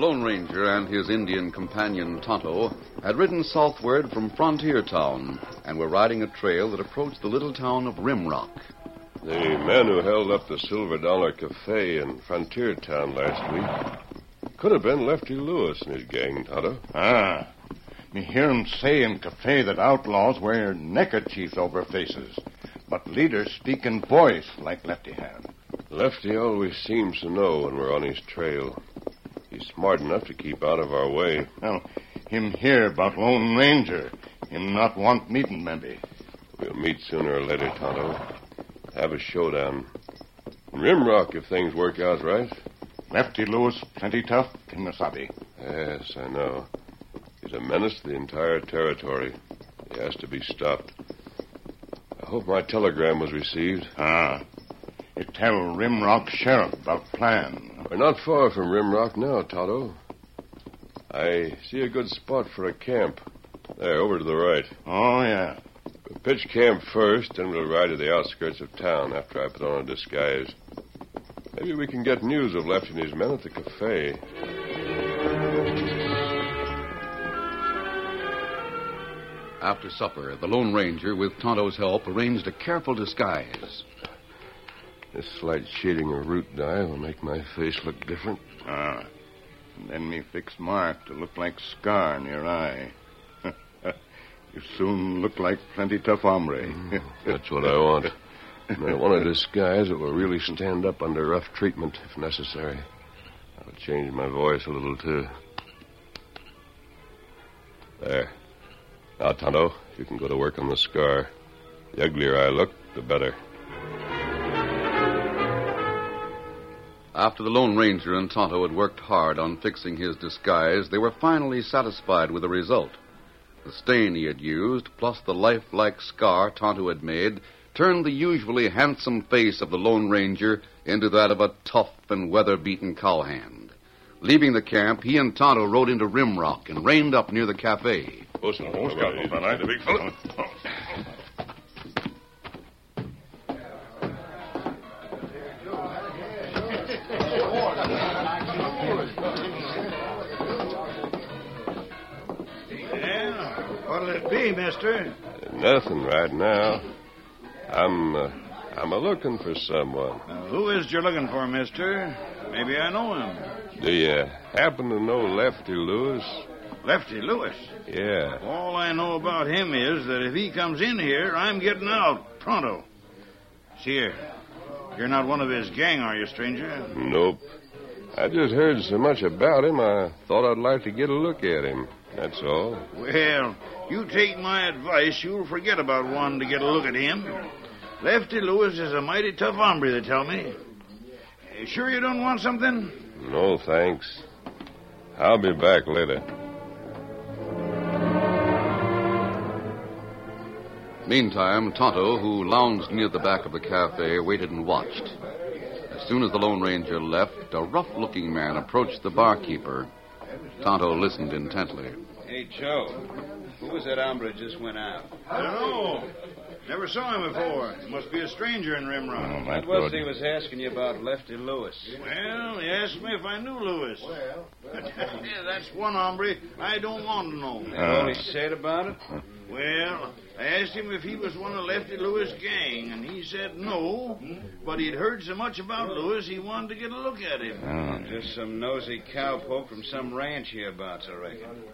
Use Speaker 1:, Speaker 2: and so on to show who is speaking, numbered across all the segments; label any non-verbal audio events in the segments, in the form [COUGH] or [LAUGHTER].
Speaker 1: Lone Ranger and his Indian companion Tonto had ridden southward from Frontier Town and were riding a trail that approached the little town of Rimrock.
Speaker 2: The man who held up the Silver Dollar Cafe in Frontier Town last week could have been Lefty Lewis and his gang, Tonto.
Speaker 3: Ah. Me hear 'em say in cafe that outlaws wear neckerchiefs over faces, but leaders speak in voice like Lefty have.
Speaker 2: Lefty always seems to know when we're on his trail. He's smart enough to keep out of our way.
Speaker 3: Well, him hear about Lone Ranger. Him not want meeting, maybe.
Speaker 2: We'll meet sooner or later, Tonto. Have a showdown. In Rimrock if things work out right.
Speaker 3: Lefty Lewis plenty tough, Kemosabe.
Speaker 2: Yes, I know. He's a menace to the entire territory. He has to be stopped. I hope my telegram was received.
Speaker 3: Ah. It tell Rimrock Sheriff about plan.
Speaker 2: We're not far from Rimrock now, Tonto. I see a good spot for a camp. There, over to the right.
Speaker 3: Oh, yeah.
Speaker 2: We'll pitch camp first, and we'll ride to the outskirts of town after I put on a disguise. Maybe we can get news of Lefty and his men at the cafe.
Speaker 1: After supper, the Lone Ranger, with Tonto's help, arranged a careful disguise.
Speaker 2: This slight shading of root dye will make my face look different.
Speaker 3: Ah. And then me fix mark to look like scar in your eye. you soon look like plenty tough hombre.
Speaker 2: That's what I want. And I want a disguise that will really stand up under rough treatment if necessary. I'll change my voice a little, too. There. Now, Tonto, you can go to work on the scar. The uglier I look, the better.
Speaker 1: After the Lone Ranger and Tonto had worked hard on fixing his disguise, they were finally satisfied with the result. The stain he had used, plus the lifelike scar Tonto had made, turned the usually handsome face of the Lone Ranger into that of a tough and weather beaten cowhand. Leaving the camp, he and Tonto rode into Rimrock and reined up near the cafe.
Speaker 2: Oh, so, oh, fella. The big fella.
Speaker 4: Mister?
Speaker 2: Nothing right now. I'm, uh, I'm a looking for someone.
Speaker 4: Uh, who is you looking for, mister? Maybe I know him.
Speaker 2: Do you happen to know Lefty Lewis?
Speaker 4: Lefty Lewis?
Speaker 2: Yeah.
Speaker 4: All I know about him is that if he comes in here, I'm getting out pronto. See here. You're not one of his gang, are you, stranger?
Speaker 2: Nope. I just heard so much about him, I thought I'd like to get a look at him. That's all.
Speaker 4: Well, you take my advice, you'll forget about wanting to get a look at him. Lefty Lewis is a mighty tough hombre, they tell me. Eh, sure you don't want something?
Speaker 2: No, thanks. I'll be back later.
Speaker 1: Meantime, Tonto, who lounged near the back of the cafe, waited and watched. As soon as the Lone Ranger left, a rough looking man approached the barkeeper. Tonto listened intently.
Speaker 5: Hey, Joe. Who was that hombre just went out?
Speaker 4: I don't know. Never saw him before. Must be a stranger in Rimrock.
Speaker 5: What was he was asking you about Lefty Lewis?
Speaker 4: Well, he asked me if I knew Lewis. [LAUGHS] yeah, that's one hombre I don't want to know.
Speaker 5: That's all he said about it?
Speaker 4: Well, I asked him if he was one of Lefty Lewis' gang, and he said no, but he'd heard so much about Lewis he wanted to get a look at him.
Speaker 5: Oh, just some nosy cowpoke from some ranch hereabouts, I reckon.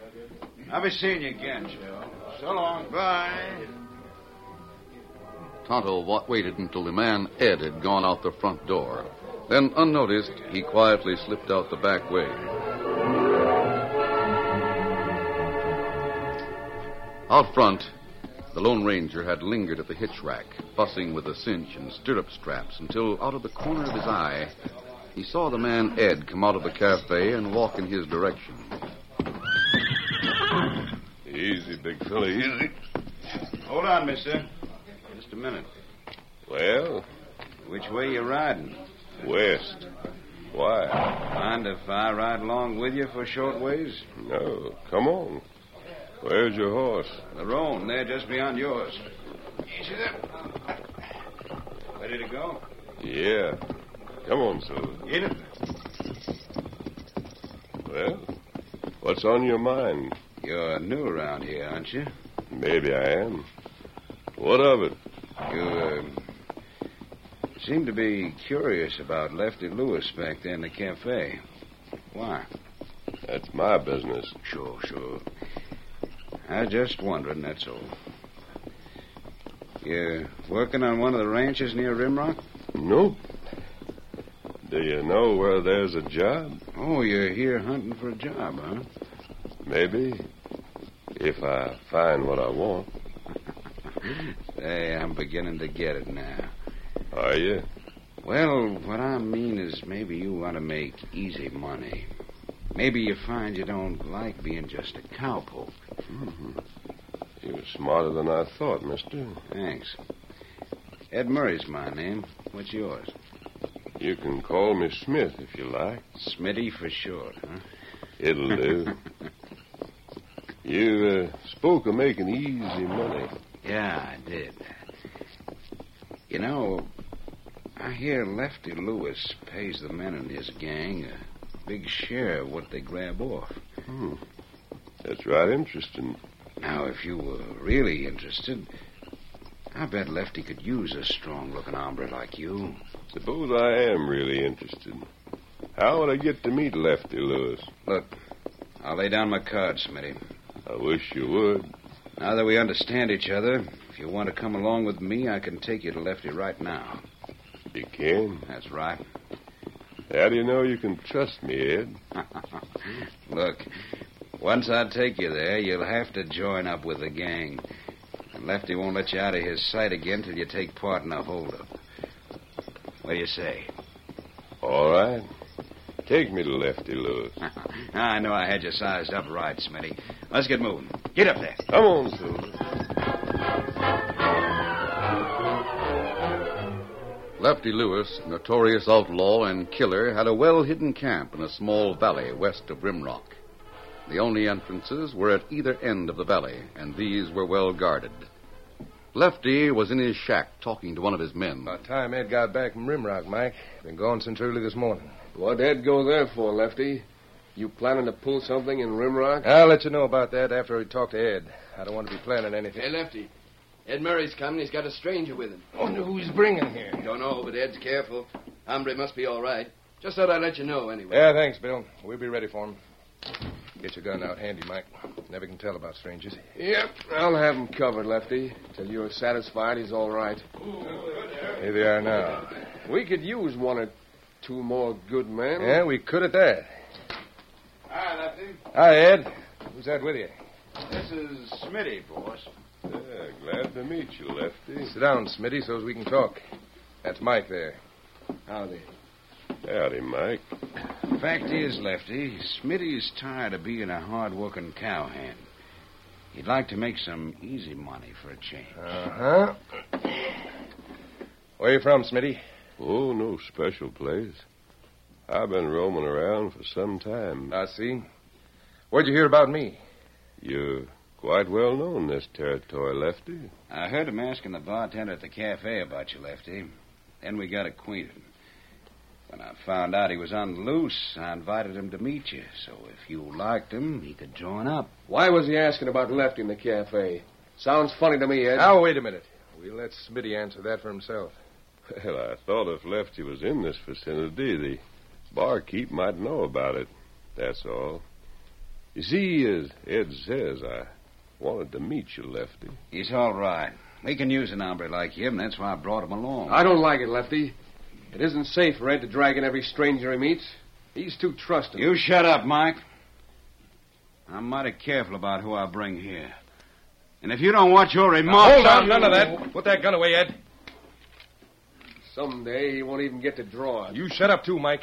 Speaker 5: I'll be seeing you again, Joe. So long.
Speaker 4: Bye.
Speaker 1: Tonto waited until the man Ed had gone out the front door. Then, unnoticed, he quietly slipped out the back way. Out front, the Lone Ranger had lingered at the hitch rack, fussing with the cinch and stirrup straps until, out of the corner of his eye, he saw the man Ed come out of the cafe and walk in his direction.
Speaker 2: Easy, big fella, easy.
Speaker 5: Hold on, mister. A minute.
Speaker 2: Well,
Speaker 5: Which way you riding?
Speaker 2: west. Why?
Speaker 5: Mind if I ride along with you for a short ways?
Speaker 2: No, come on. Where's your horse?
Speaker 5: The roan, there just beyond yours. Easy there. Ready to go?
Speaker 2: Yeah. Come on, Silver.
Speaker 5: Get it.
Speaker 2: Well, what's on your mind?
Speaker 5: You're new around here, aren't you?
Speaker 2: Maybe I am. What of it?
Speaker 5: You, uh, seem to be curious about Lefty Lewis back there in the cafe. Why?
Speaker 2: That's my business.
Speaker 5: Sure, sure. I was just wondering, that's all. You working on one of the ranches near Rimrock?
Speaker 2: Nope. Do you know where there's a job?
Speaker 5: Oh, you're here hunting for a job, huh?
Speaker 2: Maybe. If I find what I want.
Speaker 5: Hey, I'm beginning to get it now.
Speaker 2: Are you?
Speaker 5: Well, what I mean is maybe you want to make easy money. Maybe you find you don't like being just a cowpoke.
Speaker 2: You're smarter than I thought, mister.
Speaker 5: Thanks. Ed Murray's my name. What's yours?
Speaker 2: You can call me Smith if you like.
Speaker 5: Smitty for short, huh?
Speaker 2: It'll do. [LAUGHS] you uh, spoke of making easy money.
Speaker 5: Yeah, I did. You know, I hear Lefty Lewis pays the men in his gang a big share of what they grab off.
Speaker 2: Hmm. That's right interesting.
Speaker 5: Now, if you were really interested, I bet Lefty could use a strong looking hombre like you.
Speaker 2: Suppose I am really interested. How would I get to meet Lefty Lewis?
Speaker 5: Look, I'll lay down my cards, Smitty.
Speaker 2: I wish you would.
Speaker 5: Now that we understand each other, if you want to come along with me, I can take you to Lefty right now.
Speaker 2: You can.
Speaker 5: That's right.
Speaker 2: How do you know you can trust me, Ed? [LAUGHS]
Speaker 5: Look, once I take you there, you'll have to join up with the gang. And Lefty won't let you out of his sight again till you take part in a holdup. What do you say?
Speaker 2: All right. Take me to Lefty Lewis. [LAUGHS]
Speaker 5: I know I had you sized up right, Smitty. Let's get moving. Get up there.
Speaker 2: Come on, Silver.
Speaker 1: Lefty Lewis, notorious outlaw and killer, had a well hidden camp in a small valley west of Rimrock. The only entrances were at either end of the valley, and these were well guarded. Lefty was in his shack talking to one of his men.
Speaker 6: About time Ed got back from Rimrock, Mike. Been gone since early this morning.
Speaker 7: What'd Ed go there for, Lefty? You planning to pull something in Rimrock?
Speaker 6: I'll let you know about that after we talk to Ed. I don't want to be planning anything.
Speaker 7: Hey, Lefty. Ed Murray's coming. He's got a stranger with him.
Speaker 6: Wonder who he's bringing here.
Speaker 7: Don't know, but Ed's careful. Hombre must be all right. Just thought I'd let you know anyway.
Speaker 6: Yeah, thanks, Bill. We'll be ready for him. Get your gun out handy, Mike. Never can tell about strangers.
Speaker 7: Yep, I'll have him covered, Lefty, till you're satisfied he's all right.
Speaker 6: Here they are now.
Speaker 7: We could use one or two more good men.
Speaker 6: Yeah, we could at that.
Speaker 4: Hi, Lefty.
Speaker 6: Hi, Ed. Who's that with you?
Speaker 4: This is Smitty, boss.
Speaker 2: Yeah, glad to meet you, Lefty.
Speaker 6: Sit down, Smitty, so as we can talk. That's Mike there.
Speaker 7: Howdy.
Speaker 2: Howdy, Mike.
Speaker 5: Fact is, Lefty, Smitty's tired of being a hard-working cowhand. He'd like to make some easy money for a change.
Speaker 6: Uh huh. Where you from, Smitty?
Speaker 2: Oh, no special place. I've been roaming around for some time.
Speaker 6: I see. Where'd you hear about me?
Speaker 2: You're quite well known in this territory, Lefty.
Speaker 5: I heard him asking the bartender at the cafe about you, Lefty. Then we got acquainted. When I found out he was on the loose, I invited him to meet you. So if you liked him, he could join up.
Speaker 7: Why was he asking about Lefty in the cafe? Sounds funny to me, Ed.
Speaker 6: Now, wait a minute. We'll let Smitty answer that for himself.
Speaker 2: Well, I thought if Lefty was in this vicinity, the barkeep might know about it. That's all. You see, as Ed says, I wanted to meet you, Lefty.
Speaker 5: He's all right. We can use an hombre like him. That's why I brought him along.
Speaker 7: I don't like it, Lefty. It isn't safe for Ed to drag in every stranger he meets. He's too trusting.
Speaker 5: You shut up, Mike. I'm mighty careful about who I bring here. And if you don't watch your remarks.
Speaker 6: Hold on,
Speaker 5: I'll-
Speaker 6: none of that. Put that gun away, Ed.
Speaker 7: Someday he won't even get to draw it.
Speaker 6: You shut up, too, Mike.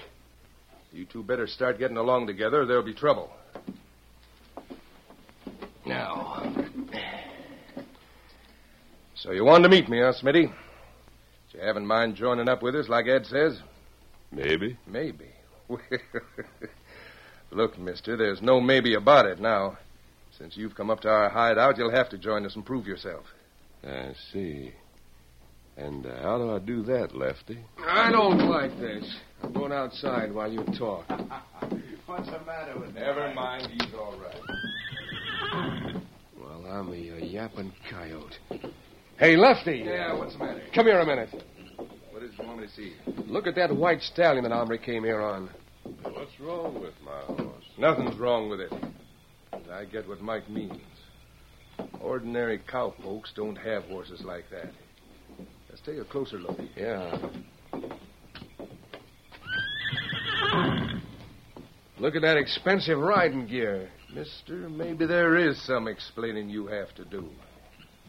Speaker 6: You two better start getting along together, or there'll be trouble. Now. So you wanted to meet me, huh, Smitty? You haven't mind joining up with us, like Ed says?
Speaker 2: Maybe.
Speaker 6: Maybe. [LAUGHS] Look, mister, there's no maybe about it now. Since you've come up to our hideout, you'll have to join us and prove yourself.
Speaker 2: I see. And uh, how do I do that, Lefty?
Speaker 7: I don't like this. I'm going outside while you talk. [LAUGHS]
Speaker 4: What's the matter with
Speaker 6: Never mind, he's all right.
Speaker 7: Well, I'm a, a yapping coyote. Hey, Lefty.
Speaker 6: Yeah, what's the matter?
Speaker 7: Come here a minute.
Speaker 6: What did you want me to see?
Speaker 7: Look at that white stallion that hombre came here on.
Speaker 2: What's wrong with my horse?
Speaker 6: Nothing's wrong with it. I get what Mike means. Ordinary cowpokes don't have horses like that. Take a closer look.
Speaker 7: Yeah. Look at that expensive riding gear.
Speaker 6: Mister, maybe there is some explaining you have to do.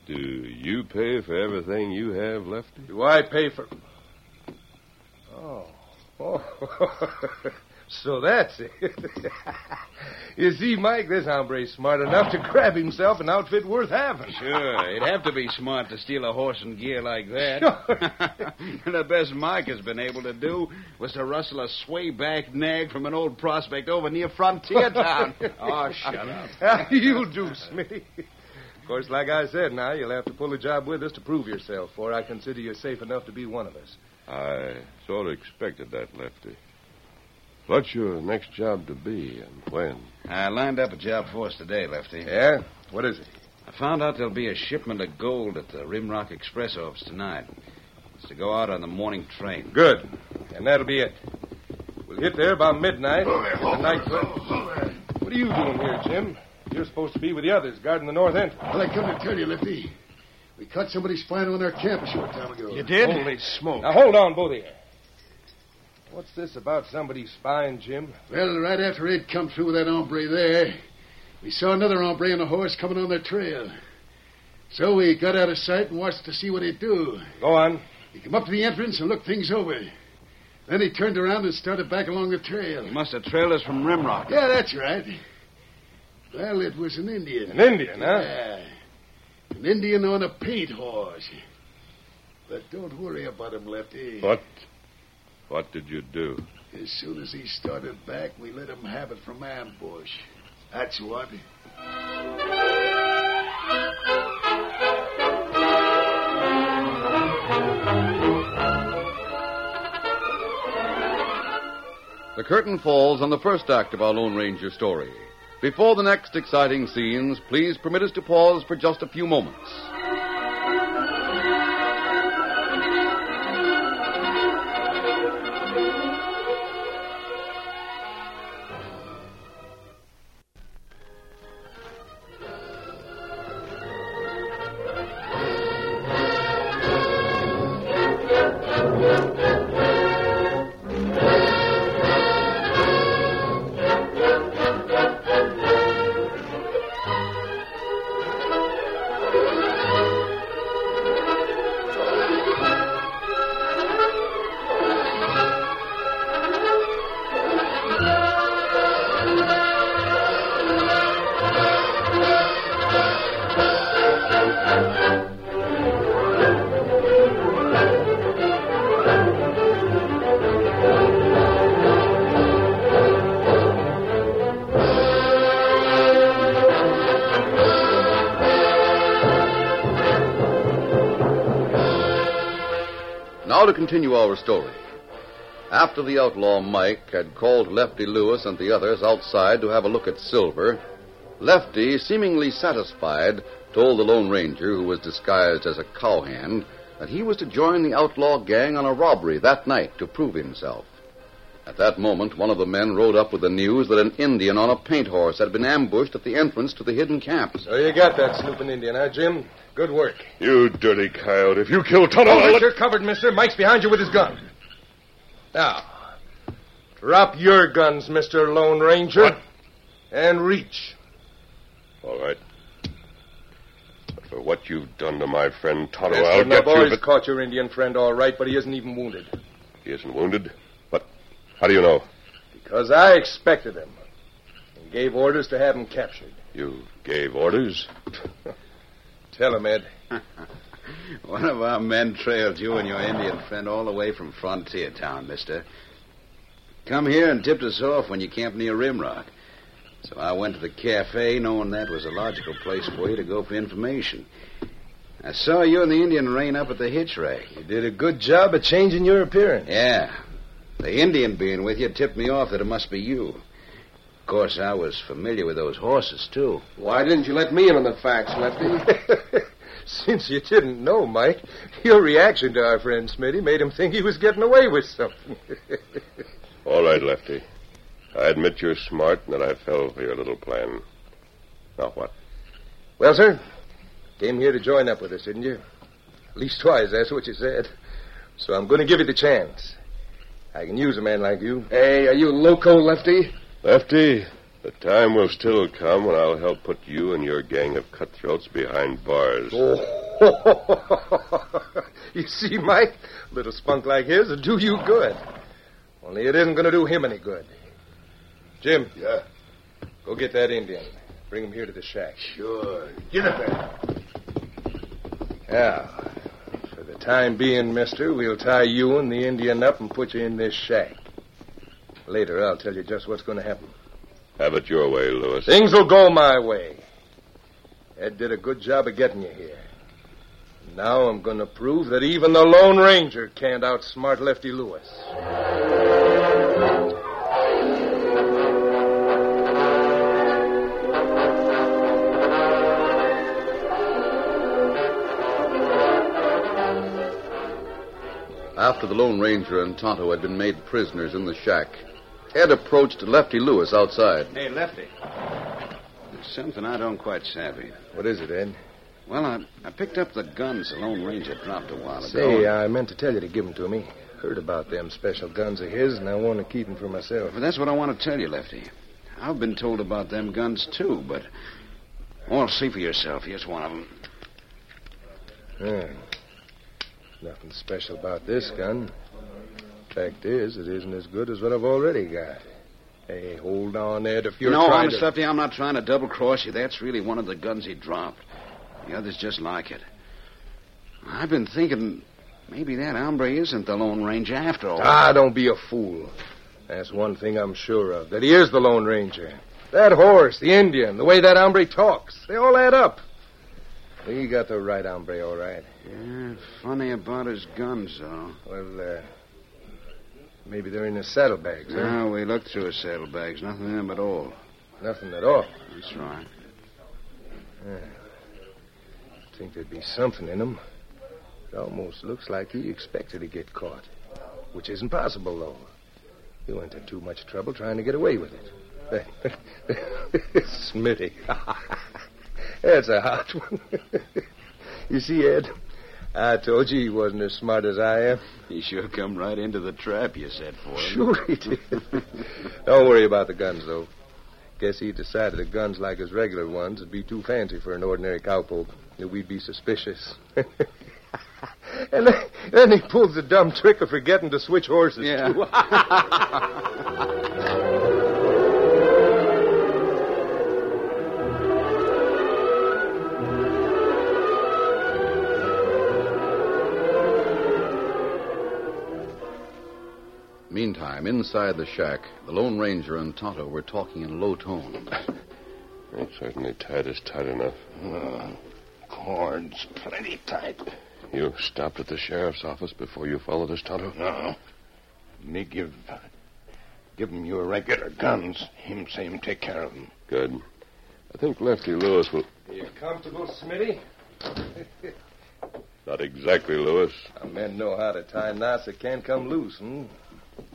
Speaker 2: Do you pay for everything you have, Lefty?
Speaker 6: Do I pay for. Oh. [LAUGHS] Oh. So that's it. [LAUGHS] you see, Mike, this hombre's smart enough to grab himself an outfit worth having.
Speaker 5: Sure, he'd have to be smart to steal a horse and gear like that.
Speaker 6: Sure. [LAUGHS]
Speaker 5: the best Mike has been able to do was to rustle a sway-back nag from an old prospect over near Frontier Town. [LAUGHS]
Speaker 7: Oh, shut up.
Speaker 6: Ah, you'll do, Smitty. Of course, like I said, now you'll have to pull a job with us to prove yourself, for I consider you safe enough to be one of us.
Speaker 2: I sort of expected that, Lefty. What's your next job to be and when?
Speaker 5: I lined up a job for us today, Lefty.
Speaker 6: Yeah? What is it?
Speaker 5: I found out there'll be a shipment of gold at the Rimrock Express office tonight. It's to go out on the morning train.
Speaker 6: Good. And that'll be it. We'll hit there about midnight. The night What are you doing here, Jim? You're supposed to be with the others, guarding the north entrance.
Speaker 8: Well, I come to tell you, Lefty. We caught somebody spying on our camp a short time ago.
Speaker 6: You did?
Speaker 7: Holy smoke.
Speaker 6: Now, hold on, both of you. What's this about somebody spying, Jim?
Speaker 8: Well, right after Ed come through with that hombre there, we saw another hombre on a horse coming on their trail. So we got out of sight and watched to see what he'd do.
Speaker 6: Go on.
Speaker 8: He come up to the entrance and looked things over. Then he turned around and started back along the trail.
Speaker 5: He must have trailed us from Rimrock.
Speaker 8: Yeah, that's right. Well, it was an Indian.
Speaker 6: An Indian, huh?
Speaker 8: Yeah. An Indian on a paint horse. But don't worry about him, Lefty.
Speaker 2: What? What did you do?
Speaker 8: As soon as he started back, we let him have it from ambush. That's what.
Speaker 1: The curtain falls on the first act of our Lone Ranger story. Before the next exciting scenes, please permit us to pause for just a few moments. Continue our story. After the outlaw Mike had called Lefty Lewis and the others outside to have a look at Silver, Lefty, seemingly satisfied, told the Lone Ranger, who was disguised as a cowhand, that he was to join the outlaw gang on a robbery that night to prove himself. At that moment, one of the men rode up with the news that an Indian on a paint horse had been ambushed at the entrance to the hidden camp.
Speaker 6: So you got that snooping Indian, huh, Jim? Good work.
Speaker 2: You dirty coyote. If you kill Tonto,
Speaker 6: Hold
Speaker 2: I'll
Speaker 6: it,
Speaker 2: let...
Speaker 6: you're covered, mister. Mike's behind you with his gun. Now, drop your guns, Mr. Lone Ranger.
Speaker 2: What?
Speaker 6: And reach.
Speaker 2: All right. But for what you've done to my friend Tonto,
Speaker 6: Mister,
Speaker 2: I'll
Speaker 6: my
Speaker 2: get you.
Speaker 6: boys
Speaker 2: But
Speaker 6: caught your Indian friend all right, but he isn't even wounded.
Speaker 2: he isn't wounded. But how do you know?
Speaker 6: Because I expected him. And gave orders to have him captured.
Speaker 2: You gave orders? [LAUGHS]
Speaker 6: Tell him, Ed. [LAUGHS]
Speaker 5: One of our men trailed you and your Indian friend all the way from Frontier Town, mister. Come here and tipped us off when you camped near Rimrock. So I went to the cafe knowing that was a logical place for you to go for information. I saw you and the Indian rein up at the hitch rack.
Speaker 6: You did a good job of changing your appearance.
Speaker 5: Yeah. The Indian being with you tipped me off that it must be you. Of course, I was familiar with those horses, too.
Speaker 7: Why didn't you let me in on the facts, Lefty? [LAUGHS]
Speaker 6: Since you didn't know, Mike, your reaction to our friend Smitty made him think he was getting away with something. [LAUGHS]
Speaker 2: All right, Lefty. I admit you're smart and that I fell for your little plan. Now what?
Speaker 6: well, sir, came here to join up with us, didn't you? at Leastwise, that's what you said. So I'm going to give you the chance. I can use a man like you.
Speaker 7: hey, are you loco, Lefty?
Speaker 2: Lefty, the time will still come when I'll help put you and your gang of cutthroats behind bars.
Speaker 6: Oh. [LAUGHS] you see, Mike, a little spunk like his will do you good. Only it isn't going to do him any good. Jim.
Speaker 8: Yeah.
Speaker 6: Go get that Indian. Bring him here to the shack.
Speaker 8: Sure. Get up there.
Speaker 6: Now, for the time being, mister, we'll tie you and the Indian up and put you in this shack. Later, I'll tell you just what's going to happen.
Speaker 2: Have it your way, Lewis.
Speaker 6: Things will go my way. Ed did a good job of getting you here. Now I'm going to prove that even the Lone Ranger can't outsmart Lefty Lewis.
Speaker 1: After the Lone Ranger and Tonto had been made prisoners in the shack, Ed approached Lefty Lewis outside.
Speaker 7: Hey, Lefty.
Speaker 5: There's something I don't quite savvy.
Speaker 6: What is it, Ed?
Speaker 5: Well, I, I picked up the guns the Lone Ranger dropped a while ago.
Speaker 6: Say, I meant to tell you to give them to me. Heard about them special guns of his, and I want to keep them for myself.
Speaker 5: Well, that's what I want to tell you, Lefty. I've been told about them guns, too, but. Well, see for yourself. Here's one of them.
Speaker 6: Yeah. Nothing special about this gun. Fact is, it isn't as good as what I've already got. Hey, hold on, Ed. If you're
Speaker 5: no,
Speaker 6: trying
Speaker 5: honest,
Speaker 6: to...
Speaker 5: Lefty, I'm not trying to double cross you. That's really one of the guns he dropped. The other's just like it. I've been thinking. Maybe that hombre isn't the Lone Ranger after all.
Speaker 6: Ah, don't be a fool. That's one thing I'm sure of, that he is the Lone Ranger. That horse, the Indian, the way that hombre talks, they all add up. We got the right hombre, all right.
Speaker 5: Yeah, funny about his guns, though.
Speaker 6: Well, uh, maybe they're in his saddlebags, huh?
Speaker 5: No, we looked through his saddlebags. Nothing in them at all.
Speaker 6: Nothing at all.
Speaker 5: That's right.
Speaker 6: Yeah. I think there'd be something in them. It almost looks like he expected to get caught. Which isn't possible, though. He went in too much trouble trying to get away with it. [LAUGHS] Smitty. [LAUGHS] That's a hot one. [LAUGHS] you see, Ed, I told you he wasn't as smart as I am.
Speaker 5: He sure come right into the trap you set for him.
Speaker 6: Sure he did. [LAUGHS] Don't worry about the guns, though. Guess he decided the guns like his regular ones would be too fancy for an ordinary cowpoke. That we'd be suspicious. [LAUGHS] and then, then he pulls the dumb trick of forgetting to switch horses.
Speaker 5: Yeah.
Speaker 6: too. [LAUGHS]
Speaker 1: Meantime, inside the shack, the Lone Ranger and Tonto were talking in low tones. [LAUGHS]
Speaker 2: It certainly tied us tight enough.
Speaker 3: Uh, cords plenty tight.
Speaker 2: You stopped at the sheriff's office before you followed us, Tonto?
Speaker 3: No. Me give give him your regular guns. Him say him take care of them.
Speaker 2: Good. I think Lefty Lewis will.
Speaker 6: You comfortable, Smitty? [LAUGHS]
Speaker 2: Not exactly, Lewis.
Speaker 6: Our men know how to tie knots that can't come loose, hmm?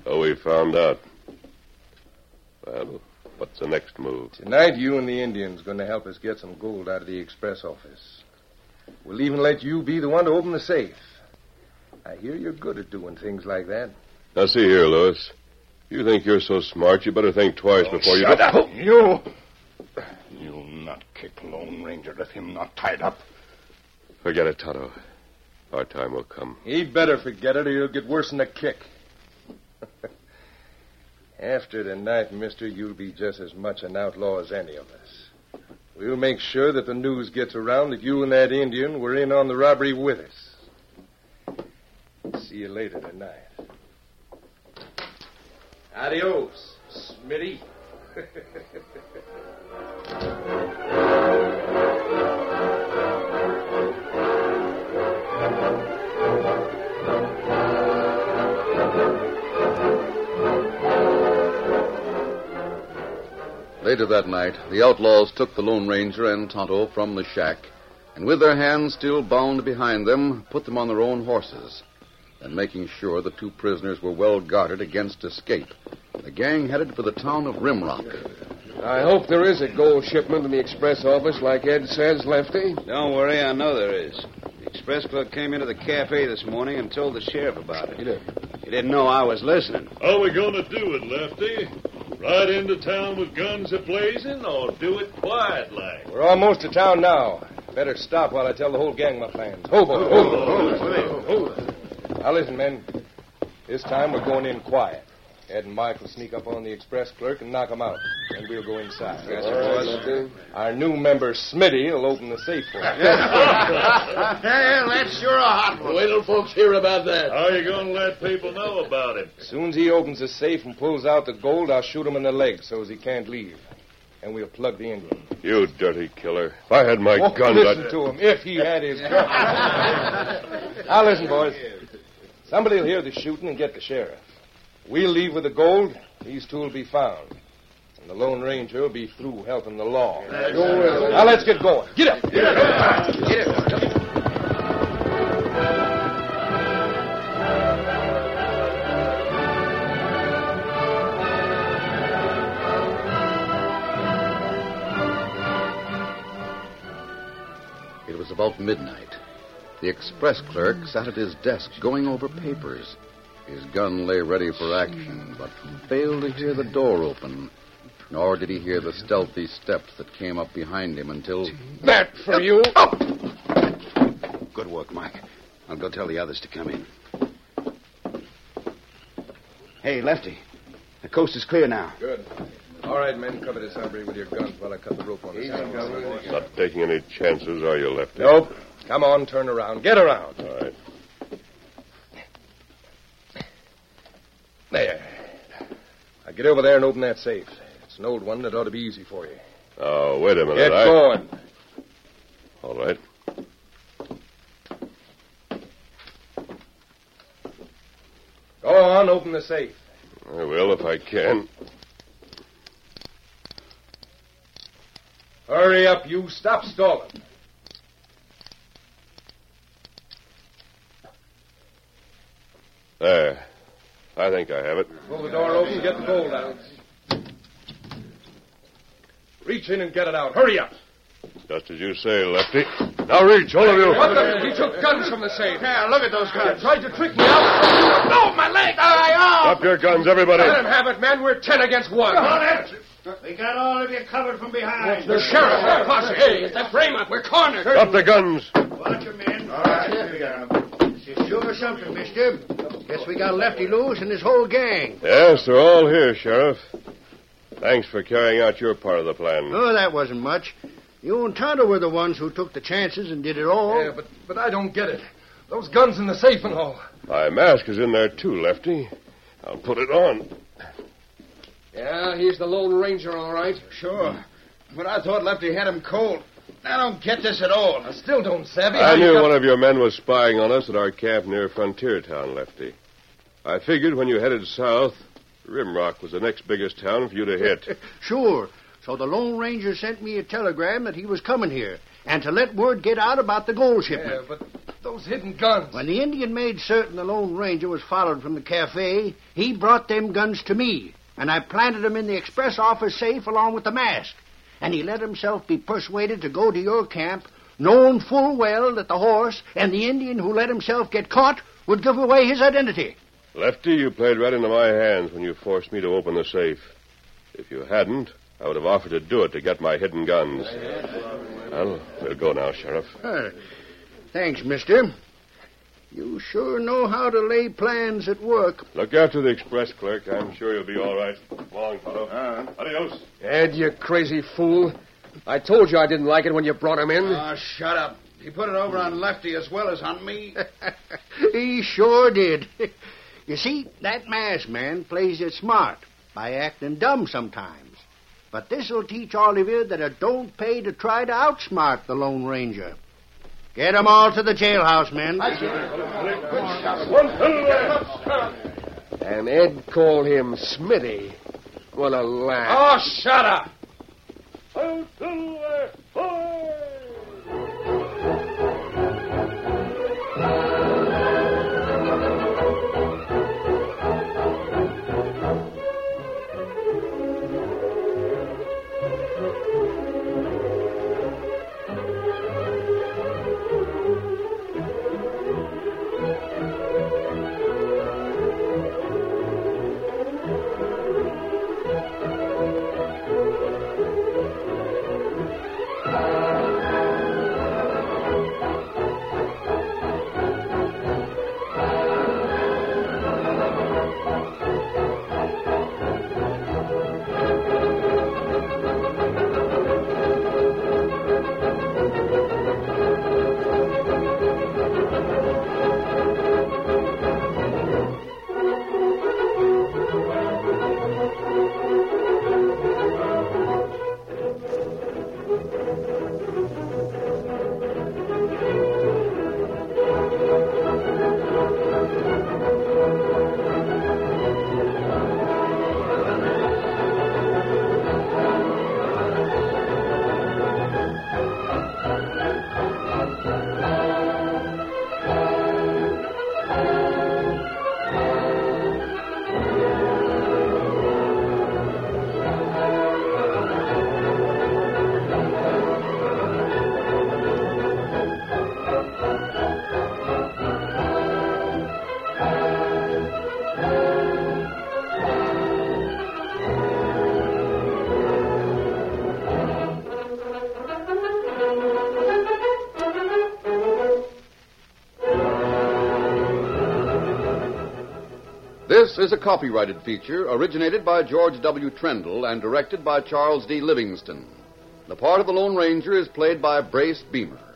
Speaker 2: Oh, we found out. Well, what's the next move?
Speaker 6: Tonight, you and the Indians going to help us get some gold out of the express office. We'll even let you be the one to open the safe. I hear you're good at doing things like that.
Speaker 2: Now, see here, Lewis. You think you're so smart, you better think twice oh, before you.
Speaker 3: Shut up, oh, you! You'll not kick Lone Ranger if him not tied up.
Speaker 2: Forget it, Tonto. Our time will come.
Speaker 6: He'd better forget it or he'll get worse than a kick. [LAUGHS] After tonight, mister, you'll be just as much an outlaw as any of us. We'll make sure that the news gets around that you and that Indian were in on the robbery with us. See you later tonight. Adios, Smitty. [LAUGHS]
Speaker 1: Later that night, the outlaws took the Lone Ranger and Tonto from the shack, and with their hands still bound behind them, put them on their own horses. Then, making sure the two prisoners were well guarded against escape, the gang headed for the town of Rimrock.
Speaker 7: I hope there is a gold shipment in the express office, like Ed says, Lefty.
Speaker 5: Don't worry, I know there is. The express clerk came into the cafe this morning and told the sheriff about it.
Speaker 7: He did.
Speaker 5: He didn't know I was listening.
Speaker 9: How we going to do it, Lefty? Ride into town with guns a-blazing or do it quiet like?
Speaker 6: We're almost to town now. Better stop while I tell the whole gang my plans. Hold on, hold on. Now listen, men. This time we're going in quiet. Ed and Mike will sneak up on the express clerk and knock him out. Then we'll go inside. Our new member, Smitty, will open the safe for us.
Speaker 4: Yeah, [LAUGHS] that's sure a hot one.
Speaker 8: Wait till folks hear about that.
Speaker 9: How you going to let people know about it?
Speaker 6: As soon as he opens the safe and pulls out the gold, I'll shoot him in the leg so as he can't leave. And we'll plug the Indian.
Speaker 2: You dirty killer. If I had my
Speaker 6: Oh,
Speaker 2: gun,
Speaker 6: listen
Speaker 2: I'd...
Speaker 6: to him, if he had his gun. [LAUGHS] now listen, boys. Somebody will hear the shooting and get the sheriff. We'll leave with the gold. These two will be found. And the Lone Ranger will be through helping the law. Now let's get going. Get up. Get up. Get up.
Speaker 1: It was about midnight. The express clerk sat at his desk going over papers. His gun lay ready for action, but failed to hear the door open nor did he hear the stealthy steps that came up behind him until.
Speaker 6: That for you! Up!
Speaker 5: Good work, Mike. I'll go tell the others to come in. Hey, Lefty. The coast is clear now.
Speaker 6: Good. All right, men, cover this hombre with your guns while I cut the rope on his hands.
Speaker 2: Not taking any chances, are you, Lefty?
Speaker 6: Nope. Come on, turn around. Get around.
Speaker 2: All right. There.
Speaker 6: Now get over there and open that safe. It's an old one that ought to be easy for you.
Speaker 2: Oh, wait a minute.
Speaker 6: Get
Speaker 2: I...
Speaker 6: going.
Speaker 2: All right.
Speaker 6: Go on, open the safe.
Speaker 2: I will if I can.
Speaker 6: Hurry up, you. Stop stalling.
Speaker 2: There. I think I have it.
Speaker 6: Pull the door open, get the gold out. Reach in and get it out. Hurry up.
Speaker 2: Just as you say, Lefty. Now reach, all of you.
Speaker 6: What the? He took guns from the safe.
Speaker 4: Yeah, look at those guns.
Speaker 6: Tried to trick me out. No, my leg. I ow.
Speaker 2: Drop your guns, everybody.
Speaker 6: Let him have it, man. We're ten against one.
Speaker 4: We got all of you covered from behind.
Speaker 6: The sheriff, that posse. Hey, it's that Fremont. We're cornered.
Speaker 2: Drop the guns.
Speaker 4: Watch your men. All right, here we go.
Speaker 8: This is sure something, mister. Guess we got Lefty Lewis and his whole gang.
Speaker 2: Yes, they're all here, Sheriff. Thanks for carrying out your part of the plan.
Speaker 8: Oh, that wasn't much. You and Tonto were the ones who took the chances and did it all.
Speaker 6: Yeah, but, but I don't get it. Those guns in the safe and all.
Speaker 2: My mask is in there, too, Lefty. I'll put it on.
Speaker 7: Yeah, he's the Lone Ranger, all right.
Speaker 4: Sure. But I thought Lefty had him cold. I don't get this at all.
Speaker 6: I still don't, Savvy.
Speaker 2: I knew one of your men was spying on us at our camp near Frontier Town, Lefty. I figured when you headed south, Rimrock was the next biggest town for you to hit. [LAUGHS]
Speaker 8: Sure. So the Lone Ranger sent me a telegram that he was coming here and to let word get out about the gold shipment.
Speaker 6: Yeah,
Speaker 8: shipment.
Speaker 6: but those hidden guns.
Speaker 8: When the Indian made certain the Lone Ranger was followed from the cafe, he brought them guns to me, and I planted them in the express office safe along with the mask. And he let himself be persuaded to go to your camp, knowing full well that the horse and the Indian who let himself get caught would give away his identity.
Speaker 2: Lefty, you played right into my hands when you forced me to open the safe. If you hadn't, I would have offered to do it to get my hidden guns. Well, we'll go now, Sheriff.
Speaker 8: Uh, thanks, mister. You sure know how to lay plans at work.
Speaker 2: Look after the express clerk. I'm sure you'll be all right. Come along, fellow. Adios.
Speaker 7: Ed, you crazy fool. I told you I didn't like it when you brought him in.
Speaker 4: Oh, shut up. He put it over on Lefty as well as on me. [LAUGHS]
Speaker 8: he sure did. You see, that masked man plays it smart by acting dumb sometimes. But this'll teach all of you that it don't pay to try to outsmart the Lone Ranger. Get 'em all to the jailhouse, men.
Speaker 7: And Ed called him Smitty. What a laugh.
Speaker 6: Oh, shut up.
Speaker 1: This is a copyrighted feature originated by George W. Trendle and directed by Charles D. Livingston. The part of the Lone Ranger is played by Brace Beemer.